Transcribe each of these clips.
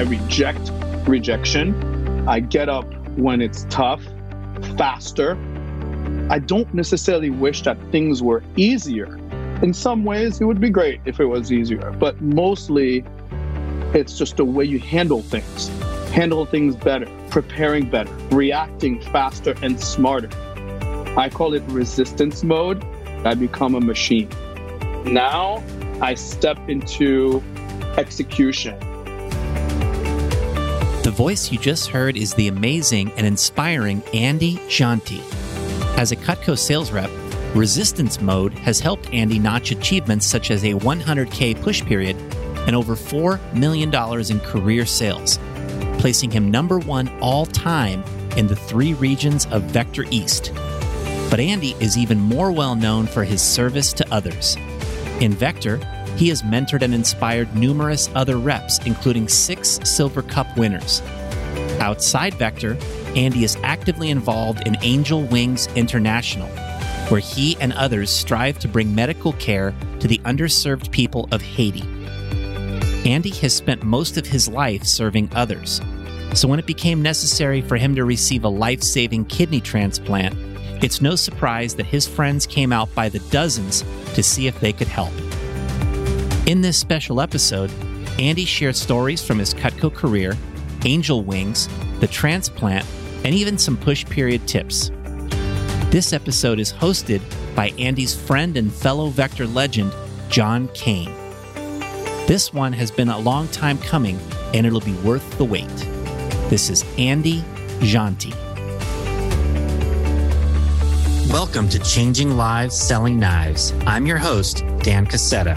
I reject rejection. I get up when it's tough, faster. I don't necessarily wish that things were easier. In some ways, it would be great if it was easier, but mostly it's just the way you handle things, handle things better, preparing better, reacting faster and smarter. I call it resistance mode. I become a machine. Now I step into execution. The voice you just heard is the amazing and inspiring Andy Janti. As a Cutco sales rep, resistance mode has helped Andy notch achievements such as a 100K push period and over $4 million in career sales, placing him number one all time in the three regions of Vector East. But Andy is even more well known for his service to others. In Vector, he has mentored and inspired numerous other reps, including six Silver Cup winners. Outside Vector, Andy is actively involved in Angel Wings International, where he and others strive to bring medical care to the underserved people of Haiti. Andy has spent most of his life serving others. So when it became necessary for him to receive a life saving kidney transplant, it's no surprise that his friends came out by the dozens to see if they could help. In this special episode, Andy shared stories from his Cutco career, Angel Wings, the transplant, and even some push period tips. This episode is hosted by Andy's friend and fellow Vector legend, John Kane. This one has been a long time coming, and it'll be worth the wait. This is Andy Janti. Welcome to Changing Lives Selling Knives. I'm your host, Dan Cassetta.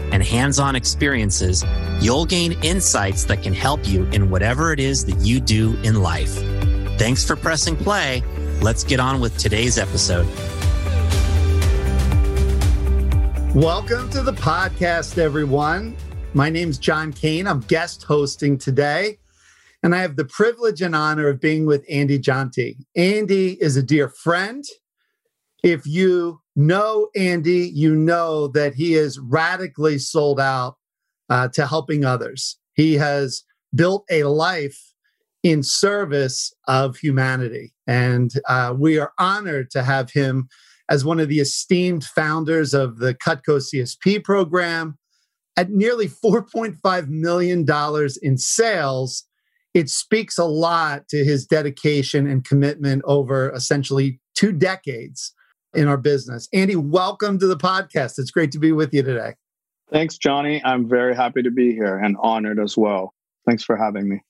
and hands on experiences, you'll gain insights that can help you in whatever it is that you do in life. Thanks for pressing play. Let's get on with today's episode. Welcome to the podcast, everyone. My name is John Kane. I'm guest hosting today, and I have the privilege and honor of being with Andy Janti. Andy is a dear friend. If you know Andy, you know that he is radically sold out uh, to helping others. He has built a life in service of humanity. And uh, we are honored to have him as one of the esteemed founders of the Cutco CSP program. At nearly $4.5 million in sales, it speaks a lot to his dedication and commitment over essentially two decades in our business. Andy, welcome to the podcast. It's great to be with you today. Thanks, Johnny. I'm very happy to be here and honored as well. Thanks for having me.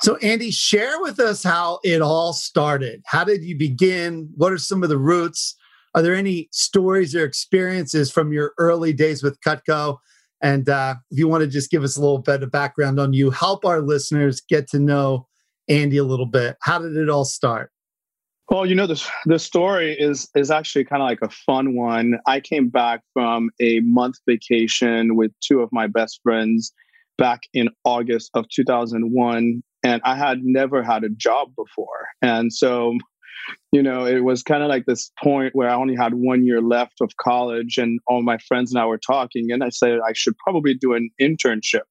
So, Andy, share with us how it all started. How did you begin? What are some of the roots? Are there any stories or experiences from your early days with Cutco? And uh, if you want to just give us a little bit of background on you, help our listeners get to know Andy a little bit. How did it all start? Well, you know, this the story is is actually kind of like a fun one. I came back from a month vacation with two of my best friends back in August of 2001 and I had never had a job before. And so, you know, it was kind of like this point where I only had one year left of college and all my friends and I were talking and I said I should probably do an internship.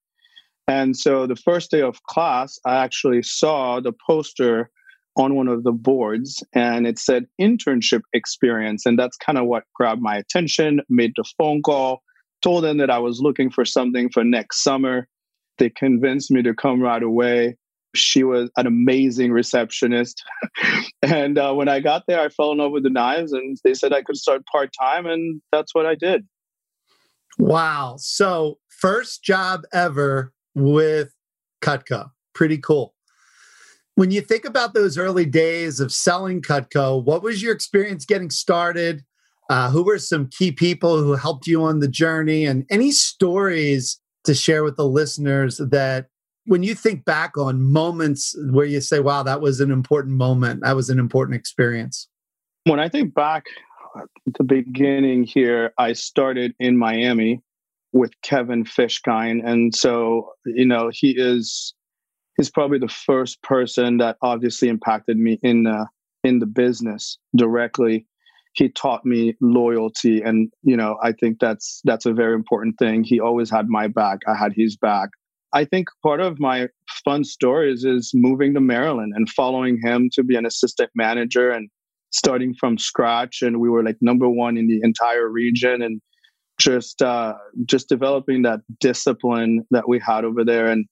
And so the first day of class, I actually saw the poster on one of the boards and it said internship experience. And that's kind of what grabbed my attention, made the phone call, told them that I was looking for something for next summer. They convinced me to come right away. She was an amazing receptionist. and uh, when I got there, I fell in love with the knives, and they said I could start part time, and that's what I did. Wow. So, first job ever with Cutco. Pretty cool. When you think about those early days of selling Cutco, what was your experience getting started? Uh, who were some key people who helped you on the journey? And any stories to share with the listeners that when you think back on moments where you say, wow, that was an important moment, that was an important experience? When I think back at the beginning here, I started in Miami with Kevin Fishkind. And so, you know, he is he's probably the first person that obviously impacted me in uh, in the business directly. He taught me loyalty, and you know, I think that's that's a very important thing. He always had my back. I had his back. I think part of my fun stories is moving to Maryland and following him to be an assistant manager and starting from scratch. And we were like number one in the entire region, and just uh, just developing that discipline that we had over there and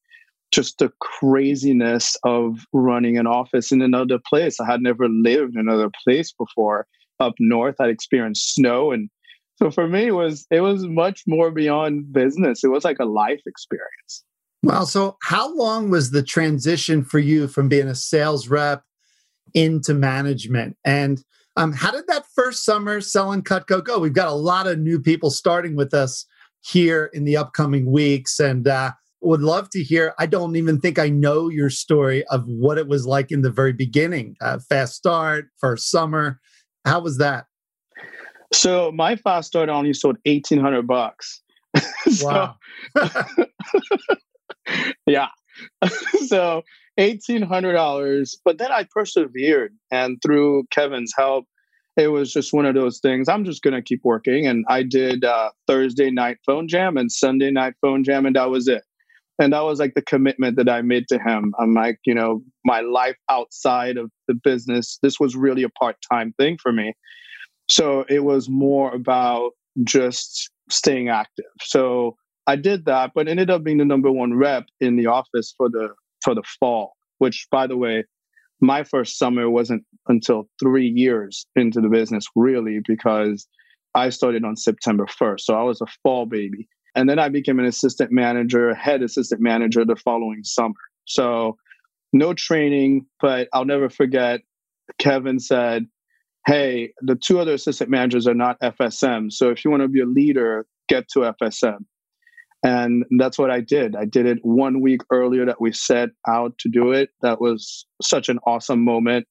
just the craziness of running an office in another place. I had never lived in another place before. Up north, I'd experienced snow, and so for me, it was it was much more beyond business. It was like a life experience. Well, so how long was the transition for you from being a sales rep into management? And um, how did that first summer selling Cutco go? We've got a lot of new people starting with us here in the upcoming weeks, and uh, would love to hear. I don't even think I know your story of what it was like in the very beginning. Uh, fast start, first summer. How was that? So my fast start only sold eighteen hundred bucks. wow. yeah. so eighteen hundred dollars, but then I persevered, and through Kevin's help, it was just one of those things. I'm just gonna keep working, and I did uh, Thursday night phone jam and Sunday night phone jam, and that was it. And that was like the commitment that I made to him. I'm like, you know, my life outside of the business. This was really a part time thing for me. So it was more about just staying active. So I did that, but ended up being the number one rep in the office for the for the fall. Which, by the way, my first summer wasn't until three years into the business, really, because I started on September 1st. So I was a fall baby. And then I became an assistant manager, head assistant manager the following summer. So no training, but I'll never forget Kevin said, Hey, the two other assistant managers are not FSM. So if you want to be a leader, get to FSM. And that's what I did. I did it one week earlier that we set out to do it. That was such an awesome moment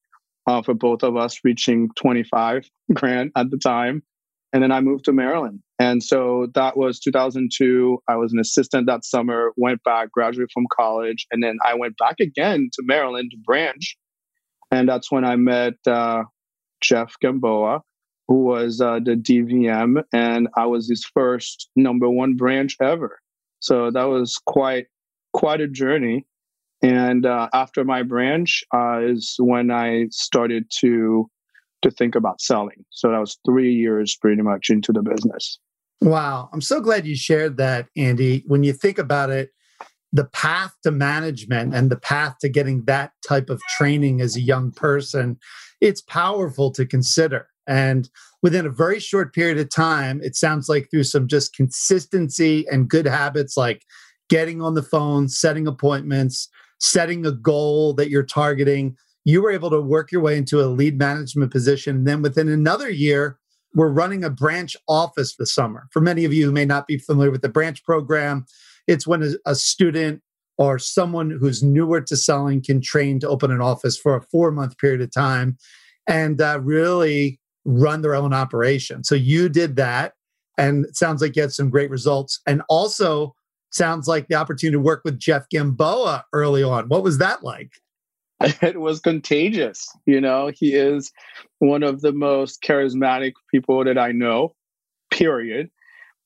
uh, for both of us, reaching 25 grand at the time. And then I moved to Maryland. And so that was 2002. I was an assistant that summer, went back, graduated from college. And then I went back again to Maryland to branch. And that's when I met uh, Jeff Gamboa, who was uh, the DVM, and I was his first number one branch ever. So that was quite quite a journey. And uh, after my branch uh, is when I started to to think about selling. So that was three years pretty much into the business. Wow, I'm so glad you shared that, Andy. When you think about it, the path to management and the path to getting that type of training as a young person, it's powerful to consider. And within a very short period of time, it sounds like through some just consistency and good habits like getting on the phone, setting appointments, setting a goal that you're targeting, you were able to work your way into a lead management position. And then within another year, we're running a branch office this summer. For many of you who may not be familiar with the branch program, it's when a, student or someone who's newer to selling can train to open an office for a four month period of time and uh, really run their own operation. So you did that, and it sounds like you had some great results. And also, sounds like the opportunity to work with Jeff Gamboa early on. What was that like? It was contagious. You know, he is one of the most charismatic people that I know, period.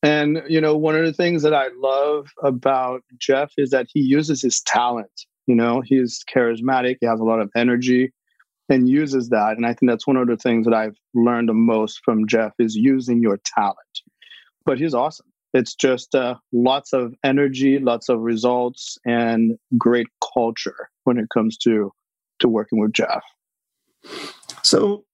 And, you know, one of the things that I love about Jeff is that he uses his talent. You know, he's charismatic, he has a lot of energy and uses that. And I think that's one of the things that I've learned the most from Jeff is using your talent. But he's awesome. it's just uh, lots of energy, lots of results, and great culture when it comes to to working with Jeff. So,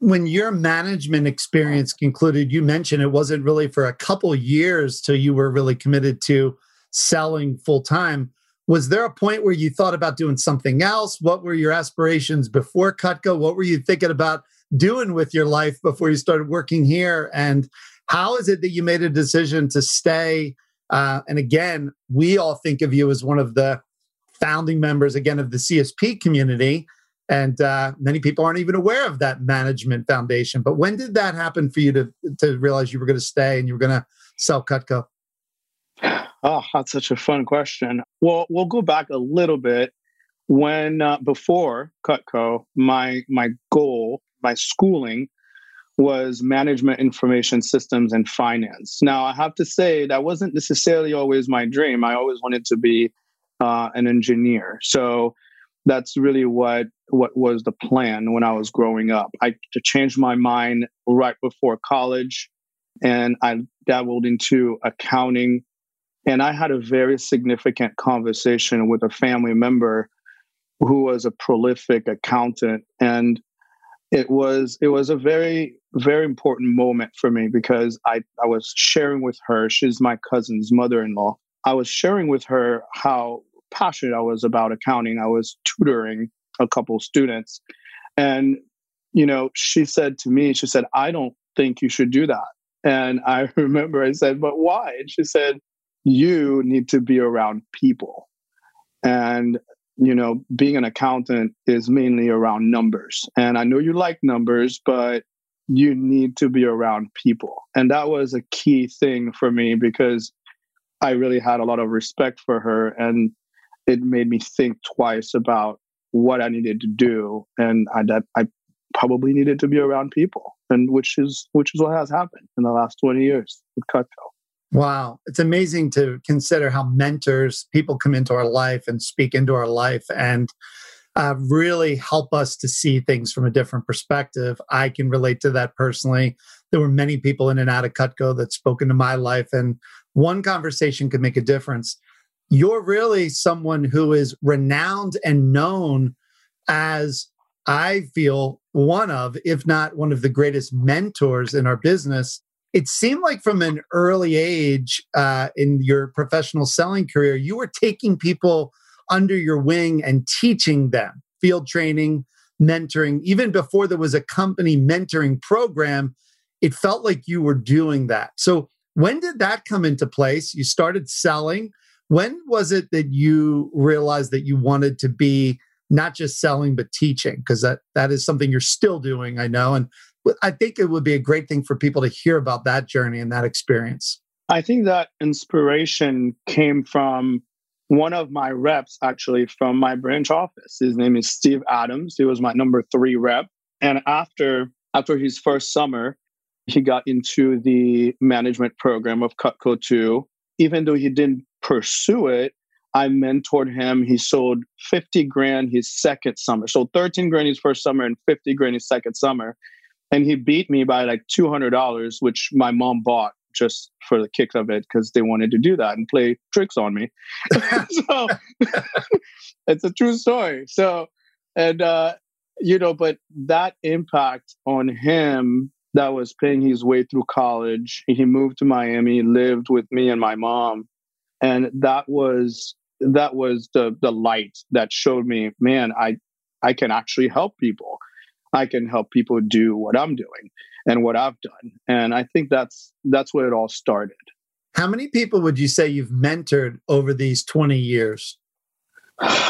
when your management experience concluded, you mentioned it wasn't really for a couple years till you were really committed to selling full time. Was there a point where you thought about doing something else? What were your aspirations before Cutco? What were you thinking about doing with your life before you started working here? And how is it that you made a decision to stay? Uh, and again, we all think of you as one of the founding members, again, of the CSP community. And uh, many people aren't even aware of that management foundation. But when did that happen for you to, to realize you were going to stay and you were going to sell Cutco? Oh, that's such a fun question. Well, we'll go back a little bit. When uh, before Cutco, my my goal, my schooling was management information systems and finance. Now, I have to say that wasn't necessarily always my dream. I always wanted to be uh, an engineer. So that's really what what was the plan when I was growing up. I changed my mind right before college, and I dabbled into accounting. And I had a very significant conversation with a family member who was a prolific accountant, and it was it was a very very important moment for me because I, I was sharing with her she's my cousin's mother-in-law i was sharing with her how passionate i was about accounting. I was tutoring a couple students. And you know she said to me she said i don't think you should do that. And i remember i said but why? And she said you need to be around people. And you know, being an accountant is mainly around numbers. And I know you like numbers, but you need to be around people. And that was a key thing for me because I really had a lot of respect for her. And it made me think twice about what I needed to do and I that I probably needed to be around people and which is which is what has happened in the last 20 years with Cutco. Wow. It's amazing to consider how mentors, people come into our life and speak into our life and uh, really help us to see things from a different perspective. I can relate to that personally. There were many people in and out of Cutco that spoke into my life, and one conversation could make a difference. You're really someone who is renowned and known as, I feel, one of, if not one of the greatest mentors in our business it seemed like from an early age uh, in your professional selling career, you were taking people under your wing and teaching them field training, mentoring. Even before there was a company mentoring program, it felt like you were doing that. So, when did that come into place? You started selling. When was it that you realized that you wanted to be not just selling but teaching? Because that that is something you're still doing, I know. And I think it would be a great thing for people to hear about that journey and that experience. I think that inspiration came from one of my reps, actually, from my branch office. His name is Steve Adams. He was my number three rep. And after after his first summer, he got into the management program of Cutco 2. Even though he didn't pursue it, I mentored him. He sold 50 grand his second summer. So 13 grand his first summer and 50 grand his second summer and he beat me by like $200 which my mom bought just for the kick of it because they wanted to do that and play tricks on me so it's a true story so and uh you know but that impact on him that was paying his way through college he moved to miami lived with me and my mom and that was that was the the light that showed me man i i can actually help people I can help people do what I'm doing and what I've done. And I think that's that's where it all started. How many people would you say you've mentored over these 20 years?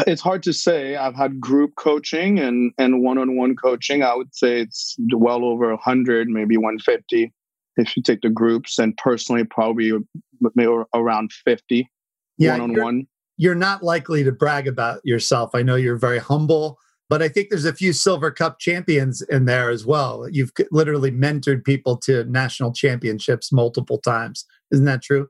It's hard to say. I've had group coaching and and one-on-one coaching. I would say it's well over 100, maybe 150 if you take the groups and personally probably around 50 yeah, one-on-one. You're, you're not likely to brag about yourself. I know you're very humble but I think there's a few Silver Cup champions in there as well. You've literally mentored people to national championships multiple times. Isn't that true?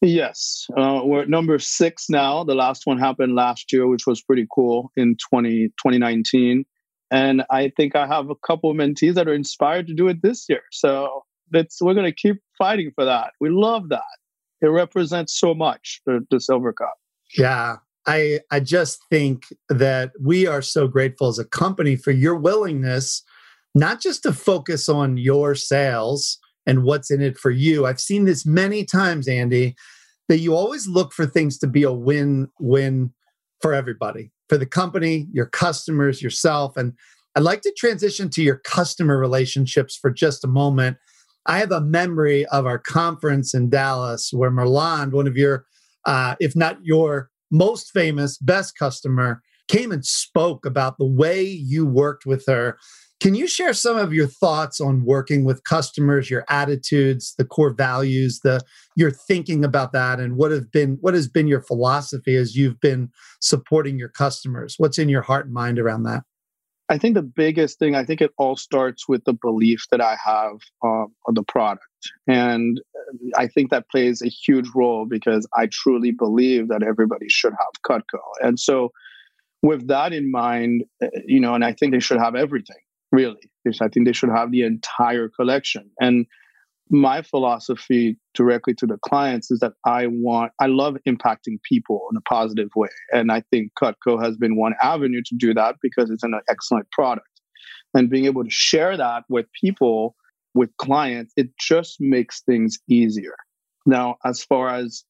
Yes. Uh, we're at number six now. The last one happened last year, which was pretty cool in 20, 2019. And I think I have a couple mentees that are inspired to do it this year. So That's we're going to keep fighting for that. We love that. It represents so much the, the Silver Cup. Yeah, I I just think that we are so grateful as a company for your willingness not just to focus on your sales and what's in it for you. I've seen this many times, Andy, that you always look for things to be a win-win for everybody, for the company, your customers, yourself. And I'd like to transition to your customer relationships for just a moment. I have a memory of our conference in Dallas where Merland, one of your, uh, if not your most famous, best customer, came and spoke about the way you worked with her can you share some of your thoughts on working with customers, your attitudes, the core values, the your thinking about that, and what have been what has been your philosophy as you've been supporting your customers? What's in your heart and mind around that? I think the biggest thing, I think it all starts with the belief that I have uh, on the product. And I think that plays a huge role because I truly believe that everybody should have Cutco. And so, with that in mind, uh, you know, and I think they should have everything really. I think they should have the entire collection. And my philosophy directly to the clients is that I want, I love impacting people in a positive way. And I think Cutco has been one avenue to do that because it's an excellent product. And being able to share that with people, with clients, it just makes things easier. Now, as far as,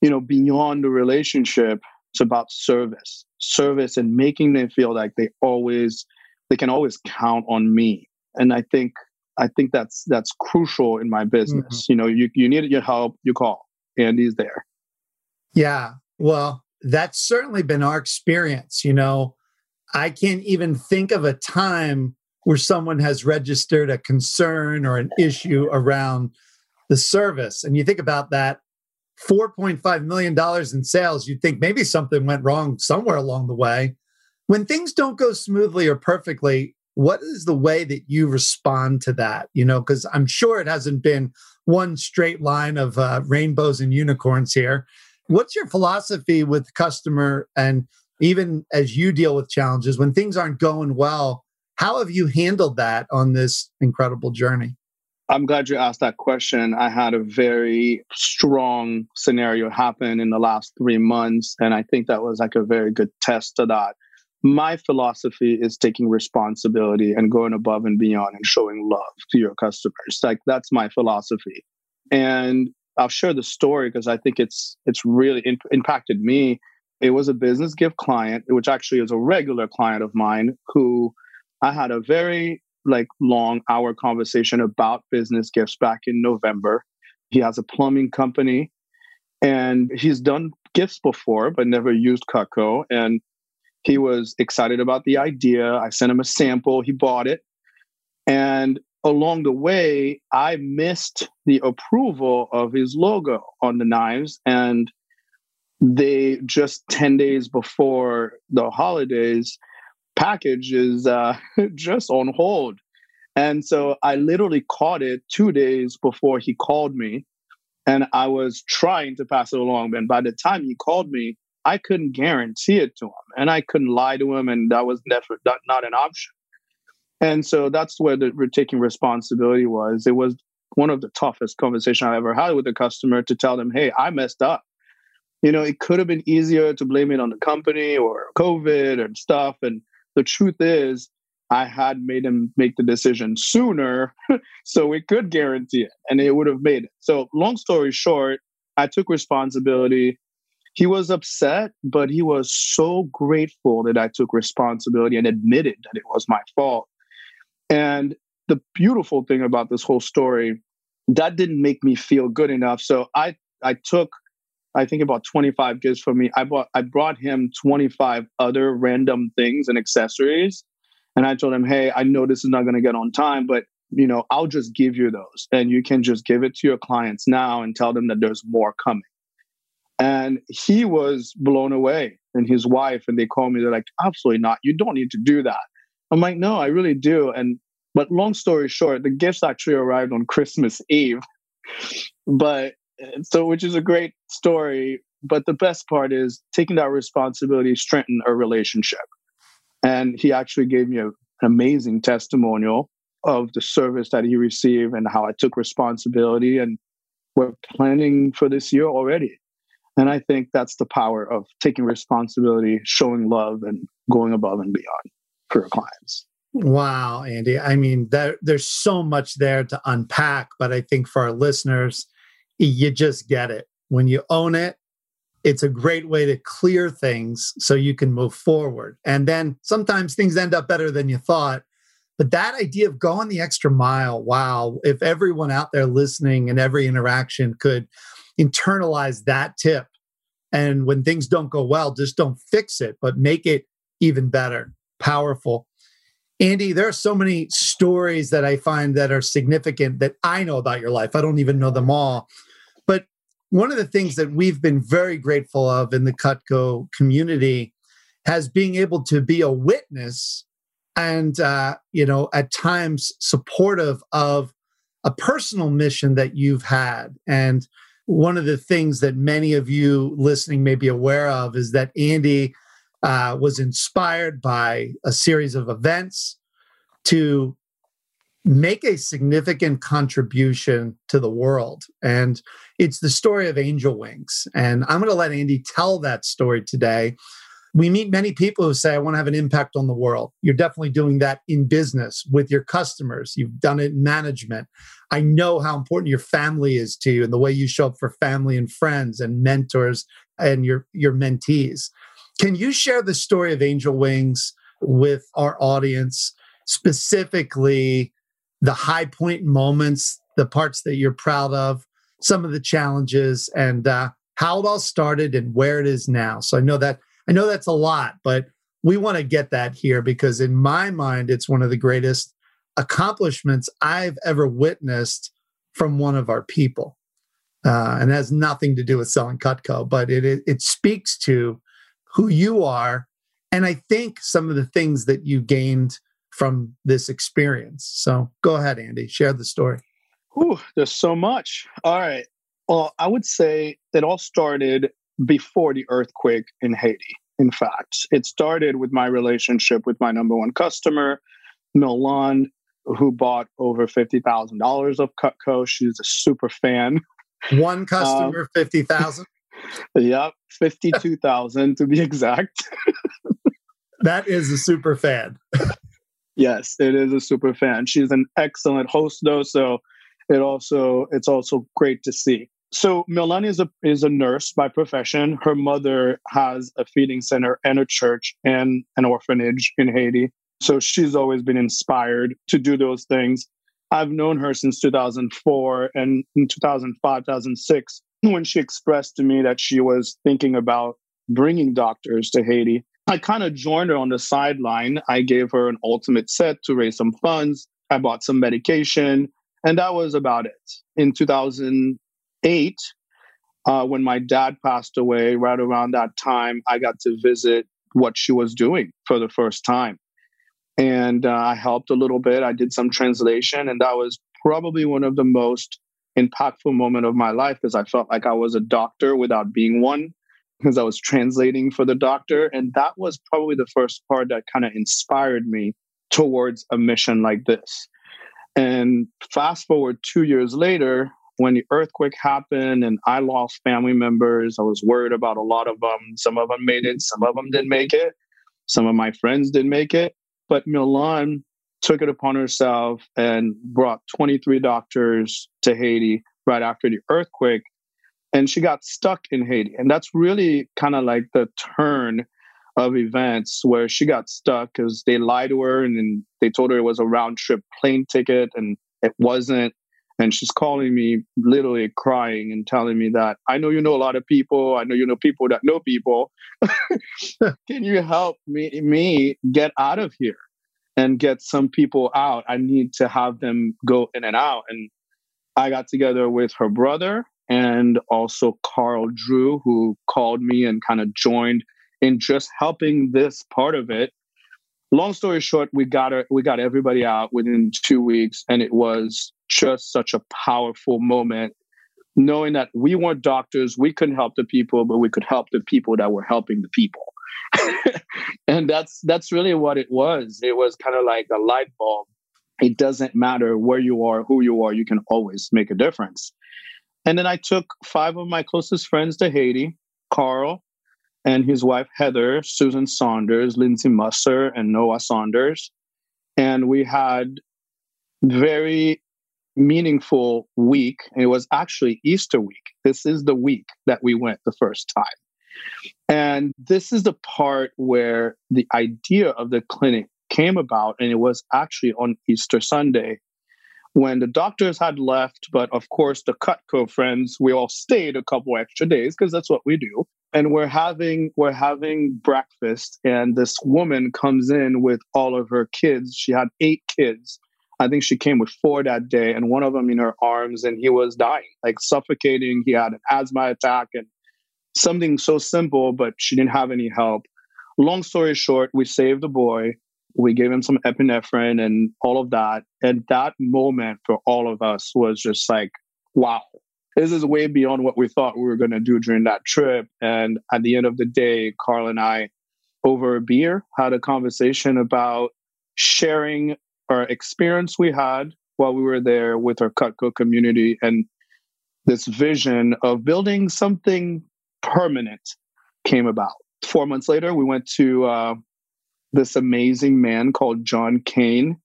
you know, beyond the relationship, it's about service, service and making them feel like they always they can always count on me. And I think I think that's that's crucial in my business. Mm-hmm. You know, you you need your help, you call. Andy's there. Yeah. Well, that's certainly been our experience. You know, I can't even think of a time where someone has registered a concern or an issue around the service. And you think about that $4.5 million in sales, you'd think maybe something went wrong somewhere along the way when things don't go smoothly or perfectly, what is the way that you respond to that? You know, because I'm sure it hasn't been one straight line of uh, rainbows and unicorns here. What's your philosophy with customer and even as you deal with challenges when things aren't going well? How have you handled that on this incredible journey? I'm glad you asked that question. I had a very strong scenario happen in the last three months. And I think that was like a very good test to that my philosophy is taking responsibility and going above and beyond and showing love to your customers. Like that's my philosophy. And i'll share the story because i think it's it's really in, impacted me. It was a business gift client which actually is a regular client of mine who i had a very like long hour conversation about business gifts back in november. He has a plumbing company and he's done gifts before but never used Cutco. And he was excited about the idea. I sent him a sample. He bought it. And along the way, I missed the approval of his logo on the knives. And they just 10 days before the holidays, package is uh, just on hold. And so I literally caught it two days before he called me. And I was trying to pass it along. And by the time he called me, I couldn't guarantee it to him and I couldn't lie to him. And that was never not, not an option. And so that's where the taking responsibility was. It was one of the toughest conversations I ever had with a customer to tell them, hey, I messed up. You know, it could have been easier to blame it on the company or COVID and stuff. And the truth is, I had made him make the decision sooner so we could guarantee it and it would have made it. So, long story short, I took responsibility he was upset, but he was so grateful that I took responsibility and admitted that it was my fault. And the beautiful thing about this whole story, that didn't make me feel good enough. So I I took I think about 25 gifts for me. I bought I brought him 25 other random things and accessories. And I told him, hey, I know this is not going to get on time, but you know, I'll just give you those and you can just give it to your clients now and tell them that there's more coming. And he was blown away and his wife, and they called me, they're like, absolutely not. You don't need to do that. I'm like, no, I really do. And but long story short, the gifts actually arrived on Christmas Eve. but uh, so which is a great story. But the best part is taking that responsibility strengthened a relationship. And he actually gave me a, an amazing testimonial of the service that he received and how I took responsibility. And we're planning for this year already. And I think that's the power of taking responsibility, showing love, and going above and beyond for our clients. Wow, Andy. I mean, there, there's so much there to unpack, but I think for our listeners, you just get it. When you own it, it's a great way to clear things so you can move forward. And then sometimes things end up better than you thought. But that idea of going the extra mile, wow, if everyone out there listening and every interaction could internalize that tip. And when things don't go well, just don't fix it, but make it even better, powerful. Andy, there are so many stories that I find that are significant that I know about your life. I don't even know them all. But one of the things that we've been very grateful of in the Cutco community has being able to be a witness and, uh, you know, at times supportive of a personal mission that you've had. And one of the things that many of you listening may be aware of is that Andy uh, was inspired by a series of events to make a significant contribution to the world. And it's the story of Angel Wings. And I'm going to let Andy tell that story today. We meet many people who say, I want to have an impact on the world. You're definitely doing that in business with your customers. You've done it in management. I know how important your family is to you and the way you show up for family and friends and mentors and your, your mentees. Can you share the story of Angel Wings with our audience, specifically the high point moments, the parts that you're proud of, some of the challenges, and uh, how it all started and where it is now? So I know that I know that's a lot, but we want to get that here because in my mind, it's one of the greatest accomplishments I've ever witnessed from one of our people. Uh, and has nothing to do with selling Cutco, but it, it, it speaks to who you are, and I think some of the things that you gained from this experience. So go ahead, Andy, share the story. Ooh, there's so much. All right. Well, I would say it all started before the earthquake in Haiti. In fact, it started with my relationship with my number one customer, Milan, who bought over $50,000 of Cutco. She's a super fan. One um, customer, um, 50,000? Yep, 52,000 to be exact. that is a super fan. yes, it is a super fan. She's an excellent host though, so it also it's also great to see. So Melanie is a is a nurse by profession. Her mother has a feeding center and a church and an orphanage in Haiti. So she's always been inspired to do those things. I've known her since 2004 and in 2005, 2006, when she expressed to me that she was thinking about bringing doctors to Haiti, I kind of joined her on the sideline. I gave her an ultimate set to raise some funds. I bought some medication, and that was about it. In 2000, eight, uh, when my dad passed away, right around that time, I got to visit what she was doing for the first time. And uh, I helped a little bit. I did some translation, and that was probably one of the most impactful moment of my life because I felt like I was a doctor without being one because I was translating for the doctor. And that was probably the first part that kind of inspired me towards a mission like this. And fast forward two years later, when the earthquake happened and I lost family members, I was worried about a lot of them. Some of them made it, some of them didn't make it. Some of my friends didn't make it. But Milan took it upon herself and brought 23 doctors to Haiti right after the earthquake. And she got stuck in Haiti. And that's really kind of like the turn of events where she got stuck because they lied to her and they told her it was a round trip plane ticket and it wasn't and she's calling me literally crying and telling me that i know you know a lot of people. I know you know people that know people. Can you help me me get out of here and get some people out? I need to have them go in and out. And i got together with her brother and also carl drew who called me and kind of joined in just helping this part of it. Long story short we got her we got everybody out within two weeks and it was just such a powerful moment knowing that we weren't doctors we couldn't help the people but we could help the people that were helping the people and that's that's really what it was it was kind of like a light bulb it doesn't matter where you are, who you are, you can always make a difference. And then I took five of my closest friends to Haiti Carl and his wife Heather, Susan Saunders, Lindsay Musser, and Noah Saunders. And we had very meaningful week. It was actually Easter week. This is the week that we went the first time. And this is the part where the idea of the clinic came about. And it was actually on Easter Sunday when the doctors had left. But of course, the Cutco friends, we all stayed a couple extra days because that's what we do. And we're having we're having breakfast, and this woman comes in with all of her kids. She had eight kids. I think she came with four that day, and one of them in her arms, and he was dying, like suffocating. He had an asthma attack and something so simple, but she didn't have any help. Long story short, we saved the boy we gave him some epinephrine and all of that. And that moment for all of us was just like, wow, this is way beyond what we thought we were going to do during that trip. And at the end of the day, Carl and I, over a beer, had a conversation about sharing our experience we had while we were there with our Cutco community and this vision of building something permanent came about. Four months later, we went to uh, this amazing man called John Kane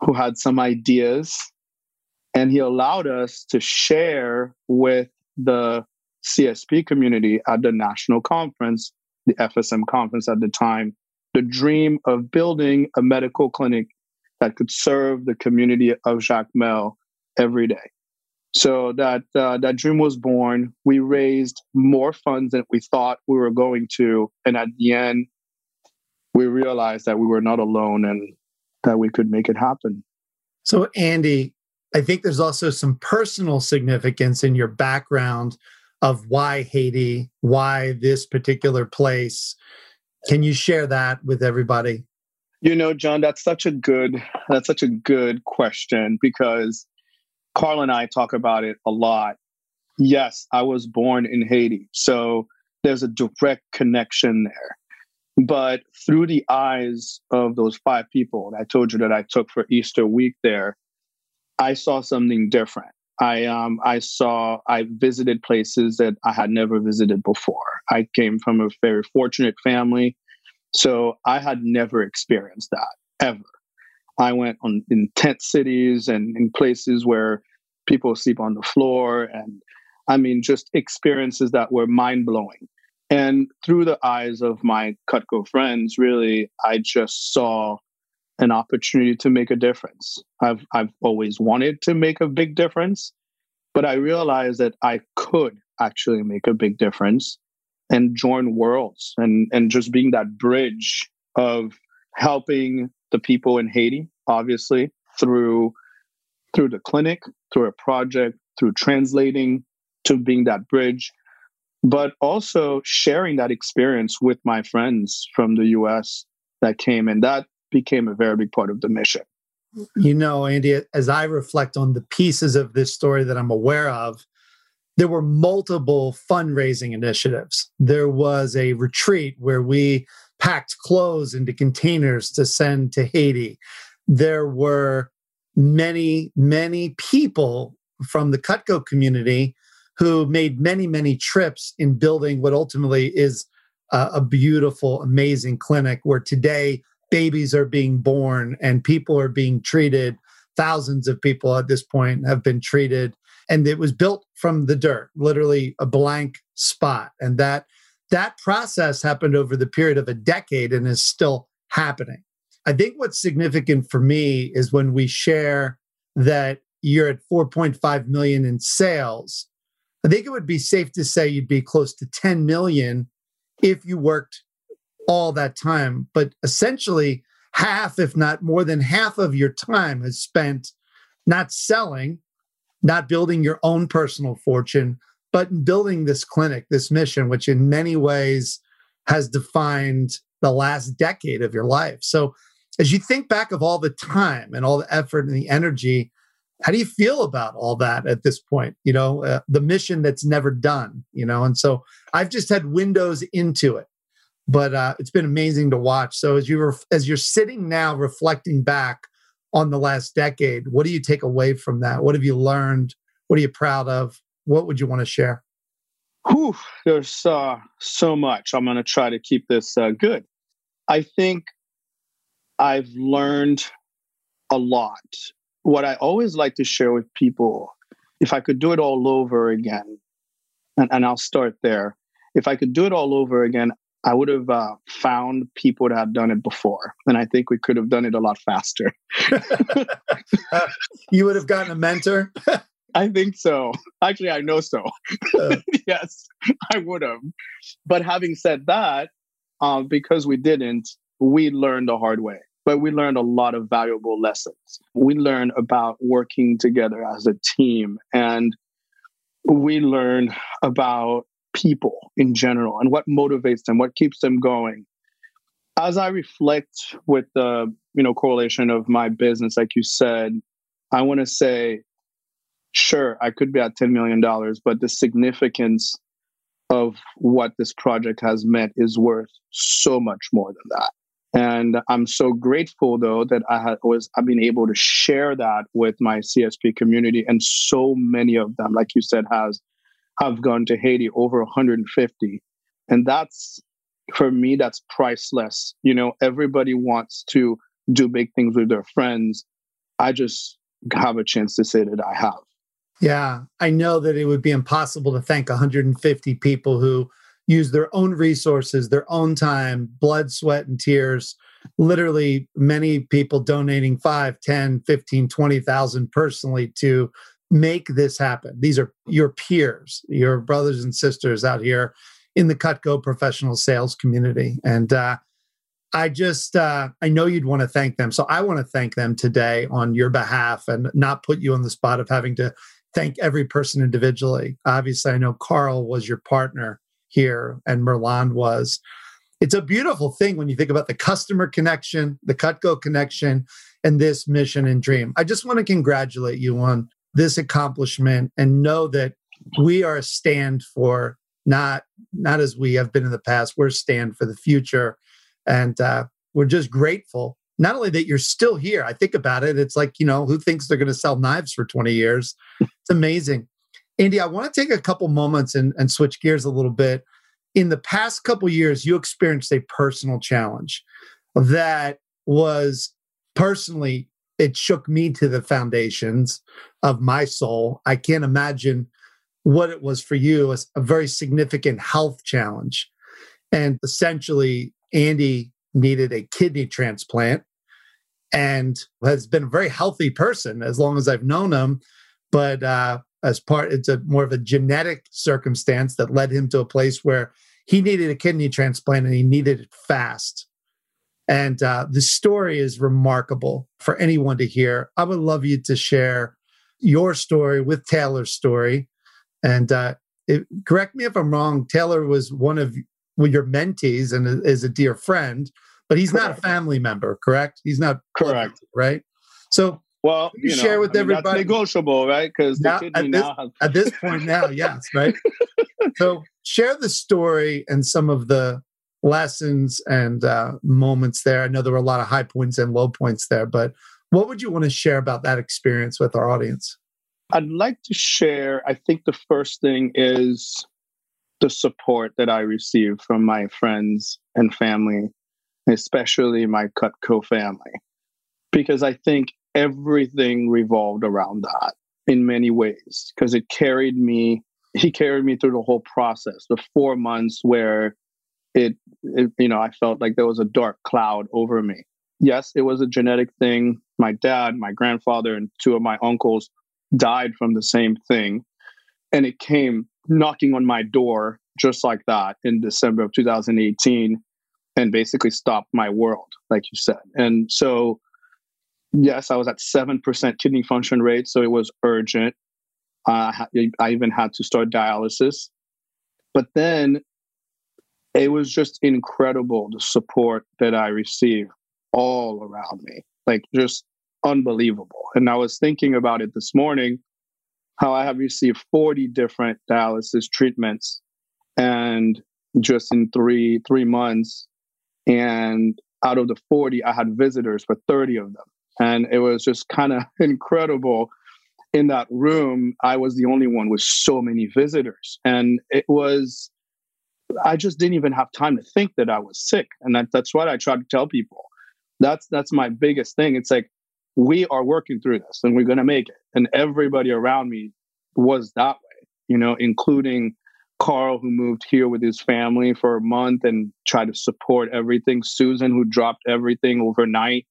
who had some ideas and he allowed us to share with the CSP community at the national conference, the FSM conference at the time, the dream of building a medical clinic that could serve the community of Jacmel every day. So that uh, that dream was born. We raised more funds than we thought we were going to, and at the end, we realized that we were not alone and that we could make it happen. So, Andy, I think there's also some personal significance in your background of why Haiti, why this particular place. Can you share that with everybody? You know, John, that's such a good that's such a good question because Carl and I talk about it a lot. Yes, I was born in Haiti. So there's a direct connection there. But through the eyes of those five people that I told you that I took for Easter week there, I saw something different. I um I saw I visited places that I had never visited before. I came from a very fortunate family, so I had never experienced that ever. I went on in tent cities and in places where people sleep on the floor and I mean just experiences that were mind blowing. And through the eyes of my Cutco friends, really, I just saw an opportunity to make a difference. I've I've always wanted to make a big difference, but I realized that I could actually make a big difference and join worlds and and just being that bridge of helping the people in Haiti, obviously, through through the clinic, through a project, through translating, to being that bridge but also sharing that experience with my friends from the US that came and that became a very big part of the mission. You know, Andy, as I reflect on the pieces of this story that I'm aware of, there were multiple fundraising initiatives. There was a retreat where we packed clothes into containers to send to Haiti. There were many, many people from the Cutco community who made many, many trips in building what ultimately is uh, a beautiful, amazing clinic where today babies are being born and people are being treated. Thousands of people at this point have been treated. And it was built from the dirt, literally a blank spot. And that that process happened over the period of a decade and is still happening. I think what's significant for me is when we share that you're at 4.5 million in sales I think it would be safe to say you'd be close to 10 million if you worked all that time. But essentially, half, if not more than half of your time is spent not selling, not building your own personal fortune, but building this clinic, this mission, which in many ways has defined the last decade of your life. So, as you think back of all the time and all the effort and the energy how do you feel about all that at this point you know uh, the mission that's never done you know and so i've just had windows into it but uh, it's been amazing to watch so as you are as you're sitting now reflecting back on the last decade. What do you take away from that? What have you learned? What are you proud of? What would you want to share? Whew, there's uh, so much. I'm going to try to keep this uh, good. I think I've learned a lot. What I always like to share with people, if I could do it all over again, and, and I'll start there. If I could do it all over again, I would have uh, found people that had done it before. And I think we could have done it a lot faster. you would have gotten a mentor? I think so. Actually, I know so. Uh. yes, I would have. But having said that, uh, because we didn't, we learned the hard way. But we learned a lot of valuable lessons. We learned about working together as a team, and we learned about people in general and what motivates them, what keeps them going. As I reflect with the you know correlation of my business, like you said, I want to say, sure, I could be at ten million dollars, but the significance of what this project has meant is worth so much more than that. And I'm so grateful though that I was I've been able to share that with my CSP community, and so many of them, like you said, has have gone to Haiti over 150, and that's for me that's priceless. You know, everybody wants to do big things with their friends. I just have a chance to say that I have. Yeah, I know that it would be impossible to thank 150 people who use their own resources, their own time, blood, sweat, and tears. Literally, many people donating 5, 10, 15, 20,000 personally to make this happen. These are your peers, your brothers and sisters out here in the Cutco professional sales community. And uh, I just, uh, I know you'd want to thank them. So I want to thank them today on your behalf and not put you on the spot of having to thank every person individually. Obviously, I know Carl was your partner here and Merland was. It's a beautiful thing when you think about the customer connection, the Cutco connection, and this mission and dream. I just want to congratulate you on this accomplishment and know that we are a stand for not not as we have been in the past. We're a stand for the future, and uh, we're just grateful. Not only that you're still here. I think about it. It's like you know who thinks they're going to sell knives for 20 years. It's amazing. Andy, I want to take a couple moments and, and switch gears a little bit. In the past couple years, you experienced a personal challenge that was personally, it shook me to the foundations of my soul. I can't imagine what it was for you as a very significant health challenge. And essentially, Andy needed a kidney transplant and has been a very healthy person as long as I've known him. But uh, as part it's a more of a genetic circumstance that led him to a place where he needed a kidney transplant and he needed it fast and uh, the story is remarkable for anyone to hear i would love you to share your story with taylor's story and uh, it, correct me if i'm wrong taylor was one of well, your mentees and is a dear friend but he's correct. not a family member correct he's not correct right so well, you, you know, share with I mean, everybody. negotiable, right? Because at, this, has... at this point now, yes, right. so share the story and some of the lessons and uh, moments there. I know there were a lot of high points and low points there, but what would you want to share about that experience with our audience? I'd like to share. I think the first thing is the support that I received from my friends and family, especially my Cutco family, because I think everything revolved around that in many ways because it carried me he carried me through the whole process the four months where it, it, you know i felt like there was a dark cloud over me yes it was a genetic thing my dad my grandfather and two of my uncles died from the same thing and it came knocking on my door just like that in december of 2018 and basically stopped my world like you said and so yes, I was at 7% kidney function rate, so it was urgent. Uh, I even had to start dialysis. But then it was just incredible the support that I received all around me, like just unbelievable. And I was thinking about it this morning how I have received 40 different dialysis treatments and just in three three months and out of the 40 i had visitors for 30 of them And it was just kind of incredible. In that room, I was the only one with so many visitors. And it was, I just didn't even have time to think that I was sick. And that, that's what I try to tell people. That's that's my biggest thing. It's like we are working through this and we're gonna make it. And everybody around me was that way, you know, including Carl, who moved here with his family for a month and tried to support everything. Susan, who dropped everything overnight.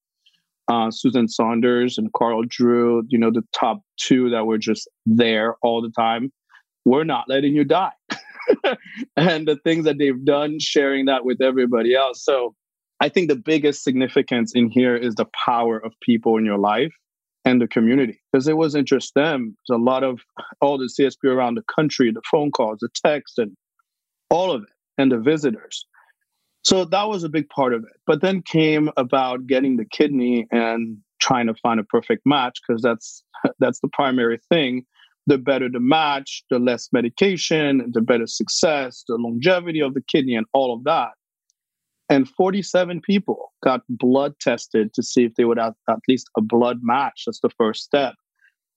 Uh, Susan Saunders and Carl Drew, you know, the top two that were just there all the time. We're not letting you die. and the things that they've done, sharing that with everybody else. So I think the biggest significance in here is the power of people in your life and the community because it wasn't just them. There's a lot of all the CSP around the country, the phone calls, the texts, and all of it, and the visitors. So that was a big part of it. But then came about getting the kidney and trying to find a perfect match because that's that's the primary thing. The better the match, the less medication, the better success, the longevity of the kidney, and all of that and 47 people got blood tested to see if they would have at least a blood match. That's the first step.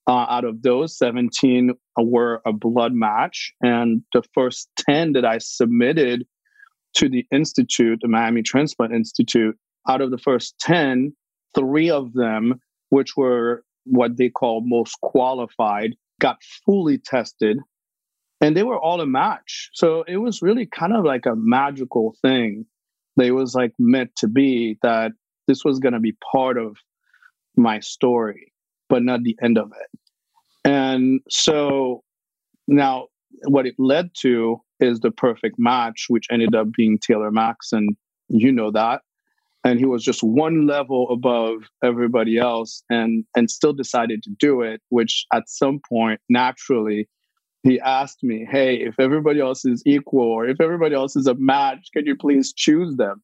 Uh, out of those, 17 were a blood match. And the first 10 that I submitted to the Institute, the Miami Transplant Institute, out of the first 10, three of them, which were what they call most qualified, got fully tested. And they were all a match. So it was really kind of like a magical thing They was like meant to be that this was going to be part of my story, but not the end of it. And so now what it led to is the perfect match, which ended up being Taylor Maxson. You know that. And he was just one level above everybody else and and still decided to do it, which at some point naturally he asked me, Hey, if everybody else is equal or if everybody else is a match, can you please choose them?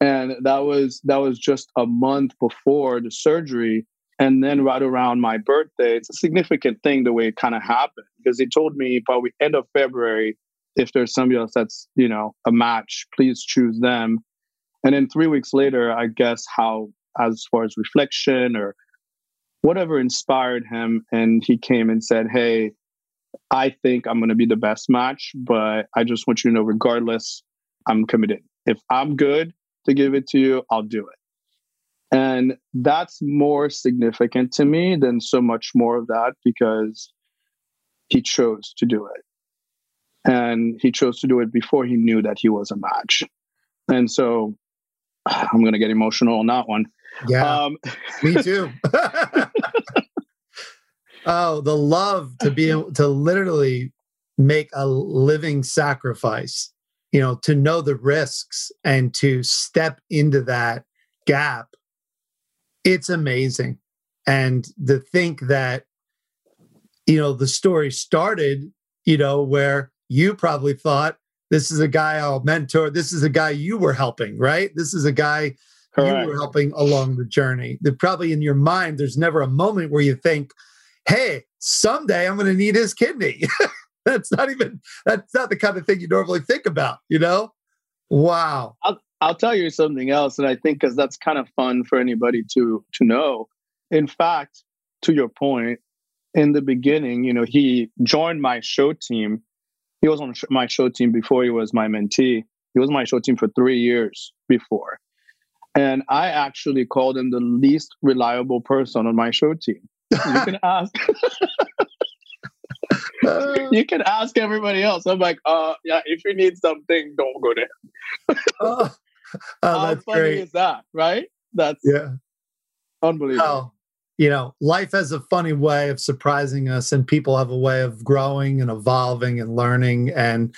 And that was that was just a month before the surgery. And then right around my birthday, it's a significant thing the way it kind of happened because he told me probably end of February, if there's somebody else that's, you know, a match, please choose them. And then three weeks later, I guess how as far as reflection or whatever inspired him and he came and said hey I think I'm going to be the best match, but I just want you to know, regardless, I'm committed. If I'm good to give it to you, I'll do it. And that's more significant to me than so much more of that because he chose to do it. And he chose to do it before he knew that he was a match. And so I'm going to get emotional on that one. Yeah. Um, me too. Oh, the love to be able to literally make a living sacrifice, you know, to know the risks and to step into that gap. It's amazing. And to think that, you know, the story started, you know, where you probably thought this is a guy I'll mentor. This is a guy you were helping, right? This is a guy Correct. you were helping along the journey. That probably in your mind, there's never a moment where you think, hey, someday I'm going to need his kidney. that's not even that's not the kind of thing you normally think about, you know? Wow. I'll, I'll tell you something else, and I think because that's kind of fun for anybody to to know. In fact, to your point, in the beginning, you know, he joined my show team. He was on my show team before he was my mentee. He was my show team for three years before. And I actually called him the least reliable person on my show team you can ask. you can ask everybody else. I'm like, uh, yeah, if you need something, don't go there. oh, oh, How funny great. is that, right? That's yeah, unbelievable. Oh, you know, life has a funny way of surprising us, and people have a way of growing and evolving and learning. And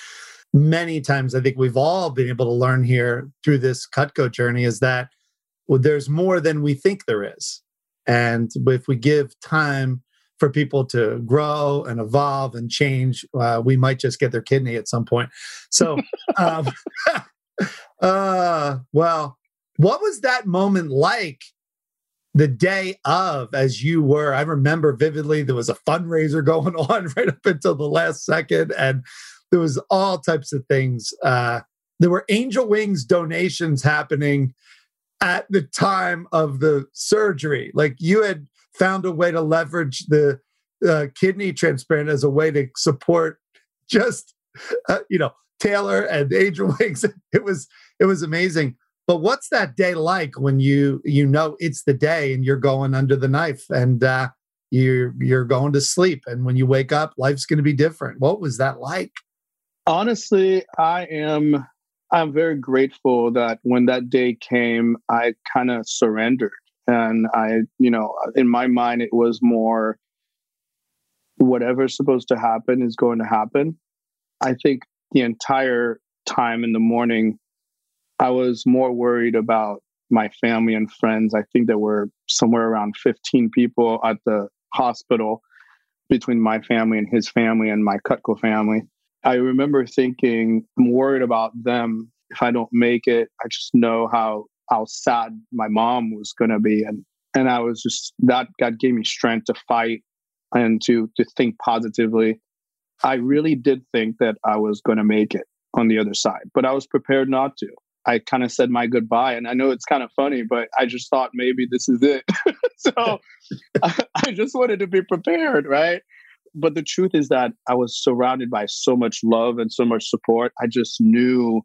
many times, I think we've all been able to learn here through this Cutco journey is that well, there's more than we think there is. And if we give time for people to grow and evolve and change, uh, we might just get their kidney at some point. So, um, uh, well, what was that moment like the day of as you were? I remember vividly there was a fundraiser going on right up until the last second, and there was all types of things. Uh, there were angel wings donations happening at the time of the surgery. Like you had found a way to leverage the uh, kidney transplant as a way to support just, uh, you know, Taylor and Angel Wings. It was it was amazing. But what's that day like when you you know it's the day and you're going under the knife and uh, you're you're going to sleep and when you wake up, life's going to be different. What was that like? Honestly, I am I'm very grateful that when that day came, I kind of surrendered. And I, you know, in my mind, it was more whatever's supposed to happen is going to happen. I think the entire time in the morning, I was more worried about my family and friends. I think there were somewhere around 15 people at the hospital between my family and his family and my Cutco family. I remember thinking, I'm worried about them. If I don't make it, I just know how how sad my mom was going to be, and and I was just that God gave me strength to fight and to to think positively. I really did think that I was going to make it on the other side, but I was prepared not to. I kind of said my goodbye, and I know it's kind of funny, but I just thought maybe this is it. so I, I just wanted to be prepared, right? but the truth is that I was surrounded by so much love and so much support. I just knew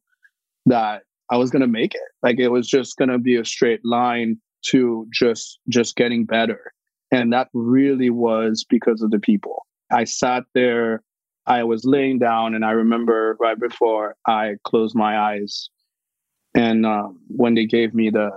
that I was going to make it. Like it was just going to be a straight line to just just getting better. And that really was because of the people. I sat there, I was laying down and I remember right before I closed my eyes and um, when they gave me the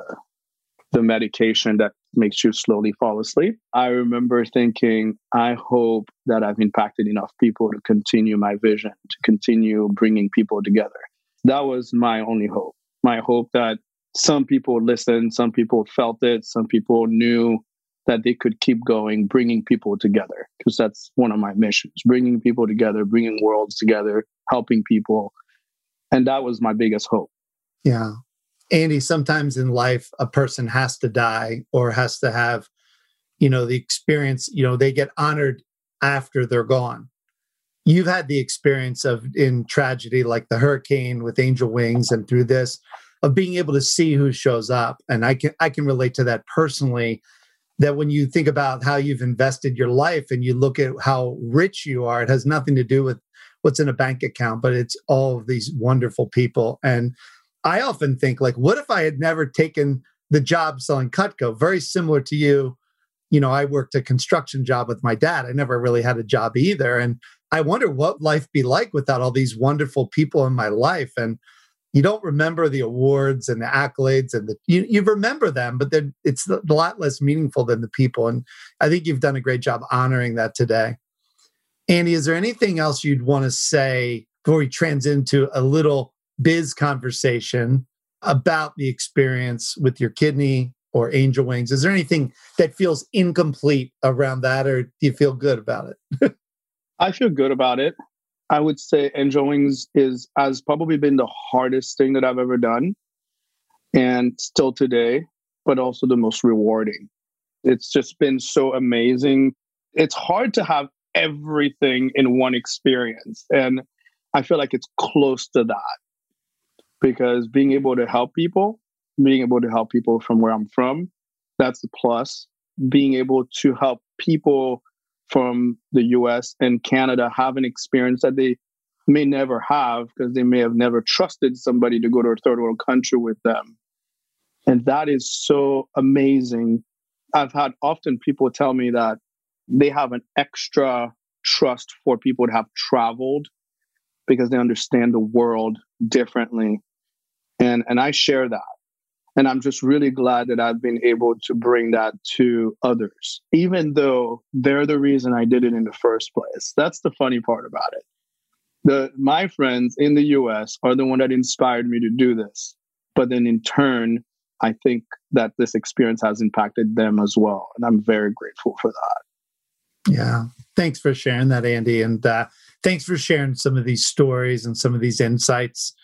the medication that makes you slowly fall asleep. I remember thinking, I hope that I've impacted enough people to continue my vision, to continue bringing people together. That was my only hope. My hope that some people listened, some people felt it, some people knew that they could keep going, bringing people together, because that's one of my missions bringing people together, bringing worlds together, helping people. And that was my biggest hope. Yeah. Andy, sometimes in life, a person has to die or has to have, you know, the experience, you know, they get honored after they're gone. You've had the experience of in tragedy like the hurricane with angel wings and through this of being able to see who shows up. And I can I can relate to that personally. That when you think about how you've invested your life and you look at how rich you are, it has nothing to do with what's in a bank account, but it's all of these wonderful people. And I often think like, what if I had never taken the job selling Cutco? Very similar to you. You know, I worked a construction job with my dad. I never really had a job either. And I wonder what life be like without all these wonderful people in my life. And you don't remember the awards and the accolades and the you, you remember them, but it's a lot less meaningful than the people. And I think you've done a great job honoring that today. Andy, is there anything else you'd want to say before we trans into a little biz conversation about the experience with your kidney or angel wings. Is there anything that feels incomplete around that, or do you feel good about it? I feel good about it. I would say angel wings is has probably been the hardest thing that I've ever done, and still today, but also the most rewarding. It's just been so amazing. It's hard to have everything in one experience, and I feel like it's close to that because being able to help people, being able to help people from where I'm from, that's the plus. Being able to help people from the US and Canada have an experience that they may never have because they may have never trusted somebody to go to a third world country with them. And that is so amazing. I've had often people tell me that they have an extra trust for people to have traveled because they understand the world differently and and i share that. And i'm just really glad that i've been able to bring that to others even though they're the reason i did it in the first place. That's the funny part about it. The my friends in the us are the one that inspired me to do this but then in turn i think that this experience has impacted them as well and i'm very grateful for that. Yeah. Thanks for sharing that andy and uh, thanks for sharing some of these stories and some of these insights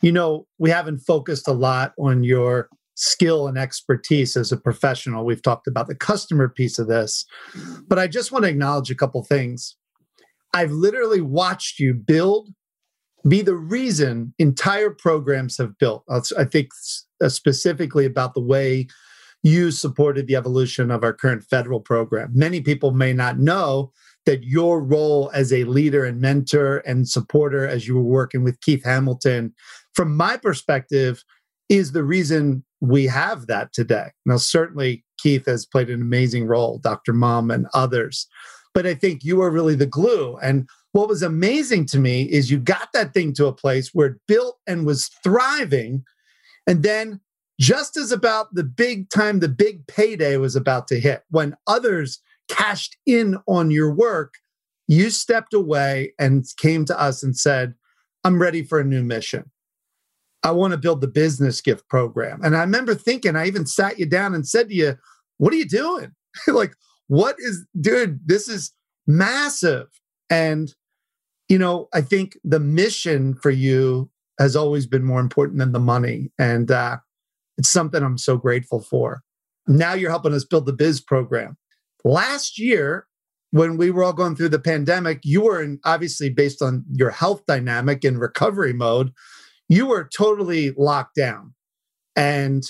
you know, we haven't focused a lot on your skill and expertise as a professional. We've talked about the customer piece of this, but I just want to acknowledge a couple things. I've literally watched you build be the reason entire programs have built. I think uh, specifically about the way you supported the evolution of our current federal program. Many people may not know that your role as a leader and mentor and supporter as you were working with Keith Hamilton, from my perspective, is the reason we have that today. Now, certainly Keith has played an amazing role, Dr. Mom and others. But I think you are really the glue. And what was amazing to me is you got that thing to a place where it built and was thriving. And then, just as about the big time, the big payday was about to hit, when others cashed in on your work, you stepped away and came to us and said, I'm ready for a new mission. I want to build the business gift program. And I remember thinking, I even sat you down and said to you, What are you doing? like, what is, dude, this is massive. And, you know, I think the mission for you has always been more important than the money. And uh, it's something I'm so grateful for. Now you're helping us build the biz program. Last year, when we were all going through the pandemic, you were in, obviously based on your health dynamic in recovery mode, you were totally locked down. And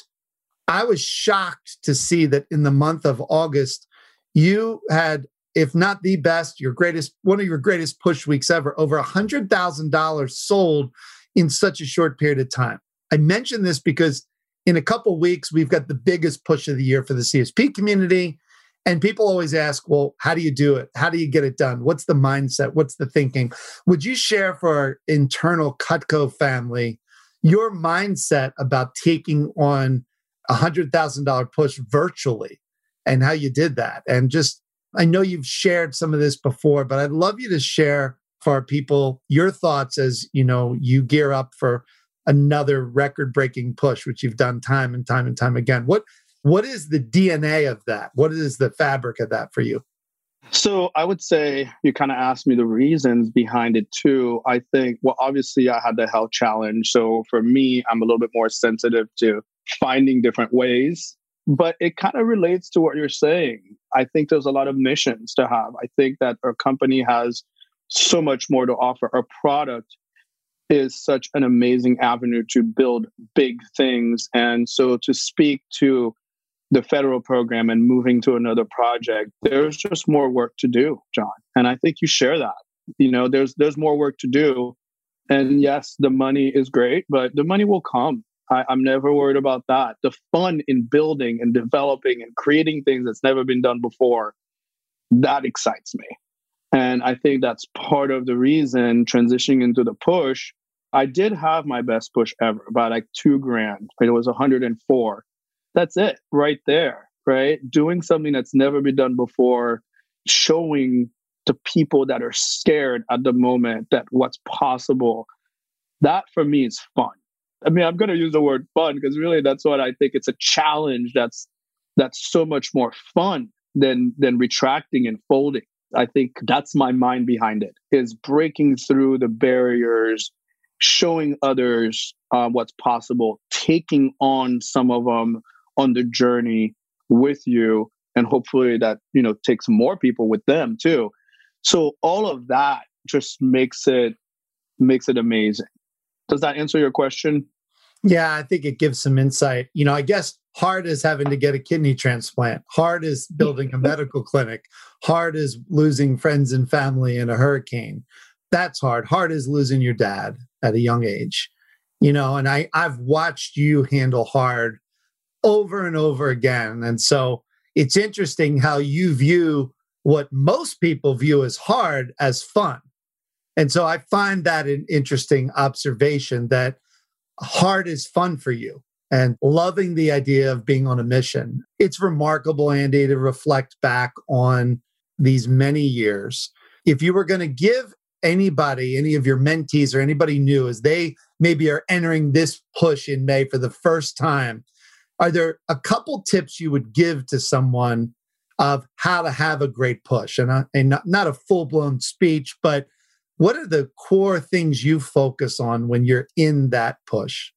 I was shocked to see that in the month of August, you had, if not the best, your greatest, one of your greatest push weeks ever, over a $100,000 sold in such a short period of time. I mention this because in a couple weeks, we've got the biggest push of the year for the CSP community. And people always ask, well, how do you do it? How do you get it done? What's the mindset? What's the thinking? Would you share for our internal Cutco family your mindset about taking on a $100,000 push virtually and how you did that? And just, I know you've shared some of this before, but I'd love you to share for our people your thoughts as you know you gear up for another record breaking push which you've done time and time and time again what what is the DNA of that? What is the fabric of that for you? So I would say you kind of asked me the reasons behind it too. I think, well, obviously I had the health challenge. So for me, I'm a little bit more sensitive to finding different ways. But it kind of relates to what you're saying. I think there's a lot of missions to have. I think that our company has so much more to offer. Our product is such an amazing avenue to build big things. And so to speak to the federal program and moving to another project there's just more work to do john. And i think you share that. You know there's there's more work to do. And yes the money is great but the money will come. I, i'm never worried about that. The fun in building and developing and creating things that's never been done before that excites me. And i think that's part of the reason transitioning into the push. I did have my best push ever by like two grand. It was 104 that's it right there, right? Doing something that's never been done before, showing to people that are scared at the moment that what's possible. That for me is fun. I mean, I'm going to use the word fun because really that's what I think it's a challenge that's that's so much more fun than than retracting and folding. I think that's my mind behind it is breaking through the barriers, showing others uh, what's possible, taking on some of them on the journey with you and hopefully that you know takes more people with them too. So all of that just makes it makes it amazing. Does that answer your question? Yeah i think it gives some insight. You know i guess hard is having to get a kidney transplant. Hard is building a medical clinic. Hard is losing friends and family in a hurricane. That's hard. Hard is losing your dad at a young age. You know and i i've watched you handle hard over and over again. And so it's interesting how you view what most people view as hard as fun. And so I find that an interesting observation that hard is fun for you and loving the idea of being on a mission. It's remarkable, Andy, to reflect back on these many years. If you were going to give anybody, any of your mentees or anybody new, as they maybe are entering this push in May for the first time, are there a couple tips you would give to someone of how to have a great push? And, a, and not, not a full-blown speech but what are the core things you focus on when you're in that push?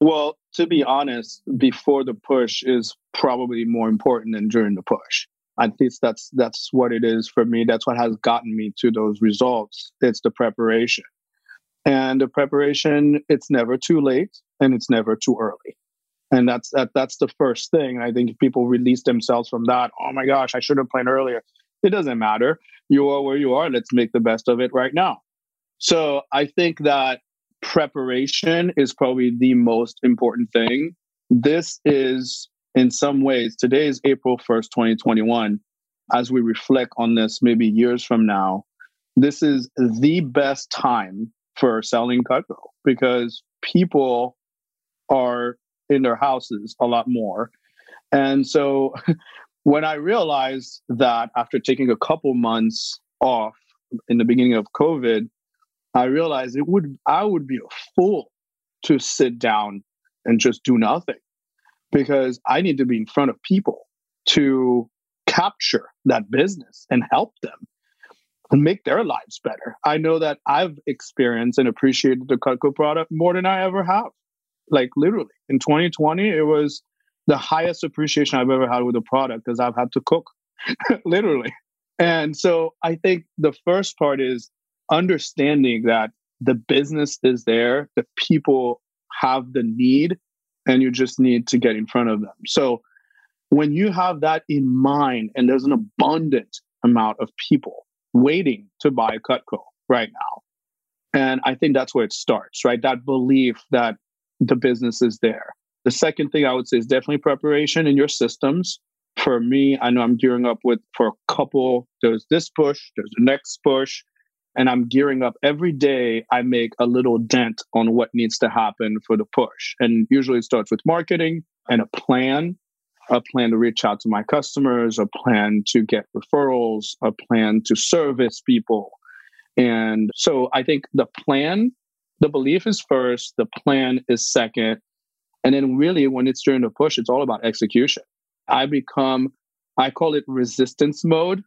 Well to be honest before the push is probably more important than during the push. At least that's that's what it is for me. That's what has gotten me to those results. It's the preparation. And the preparation, it's never too late and it's never too early. And that's that that's the first thing. I think if people release themselves from that, oh my gosh, I should have planned earlier. It doesn't matter. You are where you are. Let's make the best of it right now. So I think that preparation is probably the most important thing. This is, in some ways, today is April 1st, 2021. As we reflect on this maybe years from now, this is the best time for selling Cutco because people are in their houses a lot more. And so when I realized that after taking a couple months off in the beginning of COVID, I realized it would I would be a fool to sit down and just do nothing because I need to be in front of people to capture that business and help them and make their lives better. I know that I've experienced and appreciated the Cutco product more than I ever have. Like literally in 2020, it was the highest appreciation I've ever had with a product because I've had to cook literally. And so I think the first part is understanding that the business is there, the people have the need, and you just need to get in front of them. So when you have that in mind, and there's an abundant amount of people waiting to buy Cutco right now. And I think that's where it starts, right? That belief that the business is there. The second thing I would say is definitely preparation in your systems. For me, I know I'm gearing up with for a couple. There's this push, there's the next push, and I'm gearing up every day. I make a little dent on what needs to happen for the push. And usually it starts with marketing and a plan, a plan to reach out to my customers, a plan to get referrals, a plan to service people. And so I think the plan, the belief is first, the plan is second. And then really when it's during the push, it's all about execution. I become, I call it resistance mode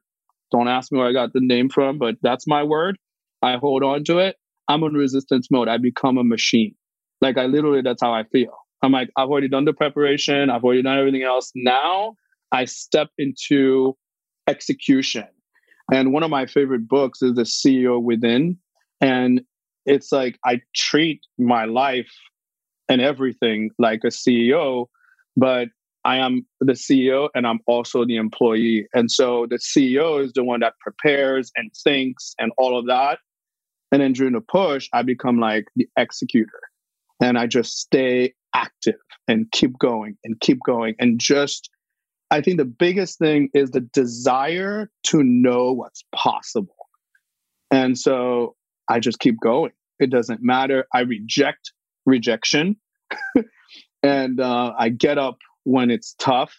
don't ask me where I got the name from, but that's my word. I hold on to it. I'm in resistance mode. I become a machine. Like I literally, that's how I feel. I'm like, I've already done the preparation. I've already done everything else. Now I step into execution. And one of my favorite books is The CEO Within. And it's like I treat my life and everything like a CEO, but I am the CEO and I'm also the employee. And so the CEO is the one that prepares and thinks and all of that. And then during the push, I become like the executor and I just stay active and keep going and keep going. And just, I think the biggest thing is the desire to know what's possible. And so I just keep going. It doesn't matter. I reject rejection. and uh, I get up when it's tough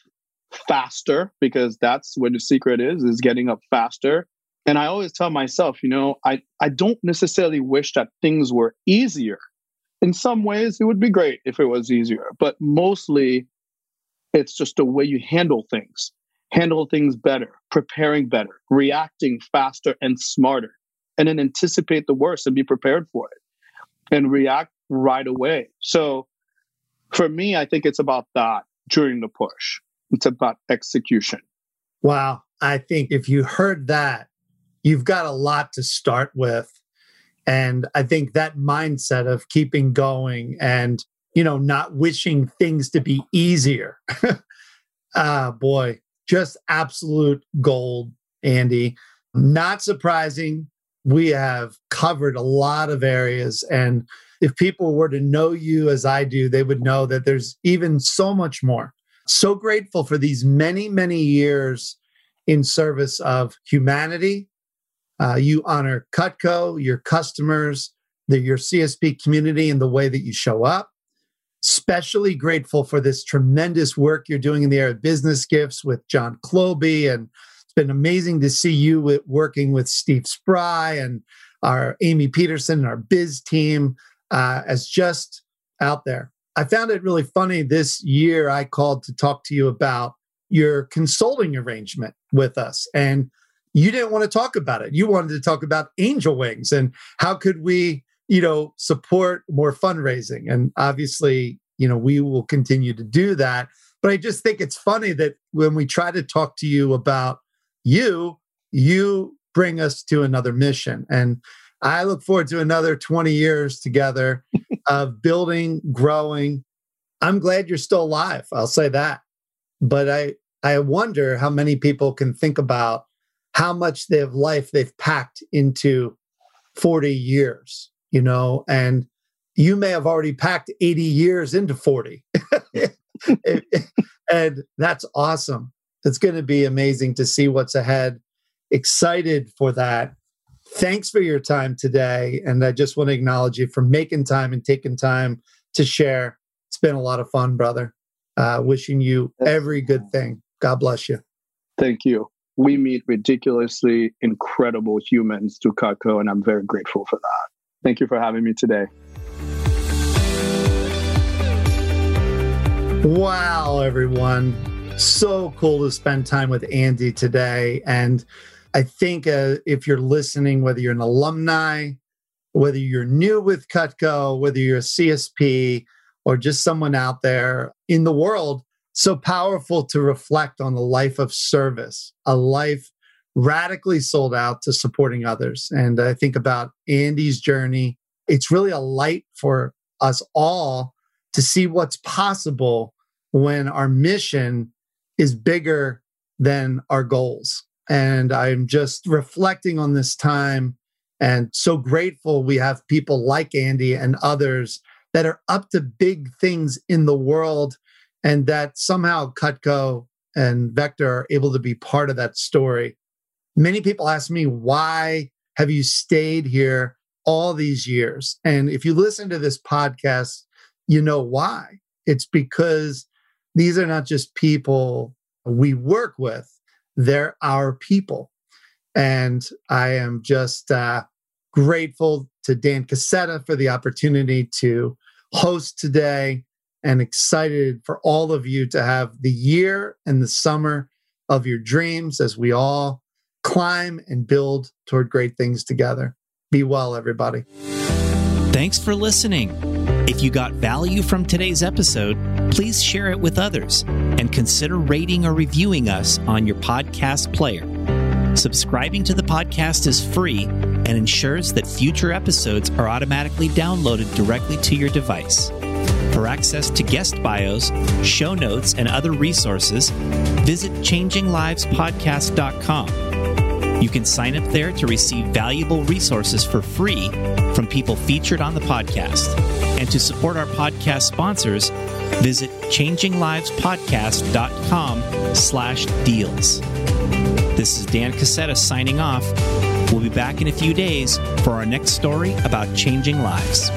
faster because that's where the secret is is getting up faster and i always tell myself you know i i don't necessarily wish that things were easier in some ways it would be great if it was easier but mostly it's just the way you handle things handle things better preparing better reacting faster and smarter and then anticipate the worst and be prepared for it and react right away so for me i think it's about that during the push. It's about execution. Wow. I think if you heard that, you've got a lot to start with. And I think that mindset of keeping going and, you know, not wishing things to be easier. ah, boy, just absolute gold, Andy. Not surprising. We have covered a lot of areas and if people were to know you as I do, they would know that there's even so much more. So grateful for these many, many years in service of humanity. Uh, you honor Cutco, your customers, the, your CSP community, and the way that you show up. Especially grateful for this tremendous work you're doing in the area of business gifts with John Cloby. And been amazing to see you with, working with Steve Spry and our Amy Peterson and our biz team uh, as just out there. I found it really funny this year. I called to talk to you about your consulting arrangement with us, and you didn't want to talk about it. You wanted to talk about Angel Wings and how could we, you know, support more fundraising. And obviously, you know, we will continue to do that. But I just think it's funny that when we try to talk to you about you, you bring us to another mission. And I look forward to another 20 years together of building, growing. I'm glad you're still alive. I'll say that. But I, I wonder how many people can think about how much of life they've packed into 40 years, you know, and you may have already packed 80 years into 40. and that's awesome. It's going to be amazing to see what's ahead. Excited for that. Thanks for your time today. And I just want to acknowledge you for making time and taking time to share. It's been a lot of fun, brother. Uh, wishing you every good thing. God bless you. Thank you. We meet ridiculously incredible humans to Cutco, and I'm very grateful for that. Thank you for having me today. Wow, everyone. So cool to spend time with Andy today. And I think uh, if you're listening, whether you're an alumni, whether you're new with Cutco, whether you're a CSP, or just someone out there in the world, so powerful to reflect on the life of service, a life radically sold out to supporting others. And I think about Andy's journey. It's really a light for us all to see what's possible when our mission is bigger than our goals. And I'm just reflecting on this time and so grateful we have people like Andy and others that are up to big things in the world and that somehow Cutco and Vector are able to be part of that story. Many people ask me, why have you stayed here all these years? And if you listen to this podcast, you know why. It's because these are not just people we work with, they're our people. And I am just uh, grateful to Dan Casetta for the opportunity to host today and excited for all of you to have the year and the summer of your dreams as we all climb and build toward great things together. Be well, everybody. Thanks for listening. If you got value from today's episode, please share it with others and consider rating or reviewing us on your podcast player. Subscribing to the podcast is free and ensures that future episodes are automatically downloaded directly to your device. For access to guest bios, show notes, and other resources, visit changinglivespodcast.com. You can sign up there to receive valuable resources for free from people featured on the podcast. And to support our podcast sponsors, visit changinglivespodcast.com slash deals. This is Dan Casetta signing off. We'll be back in a few days for our next story about changing lives.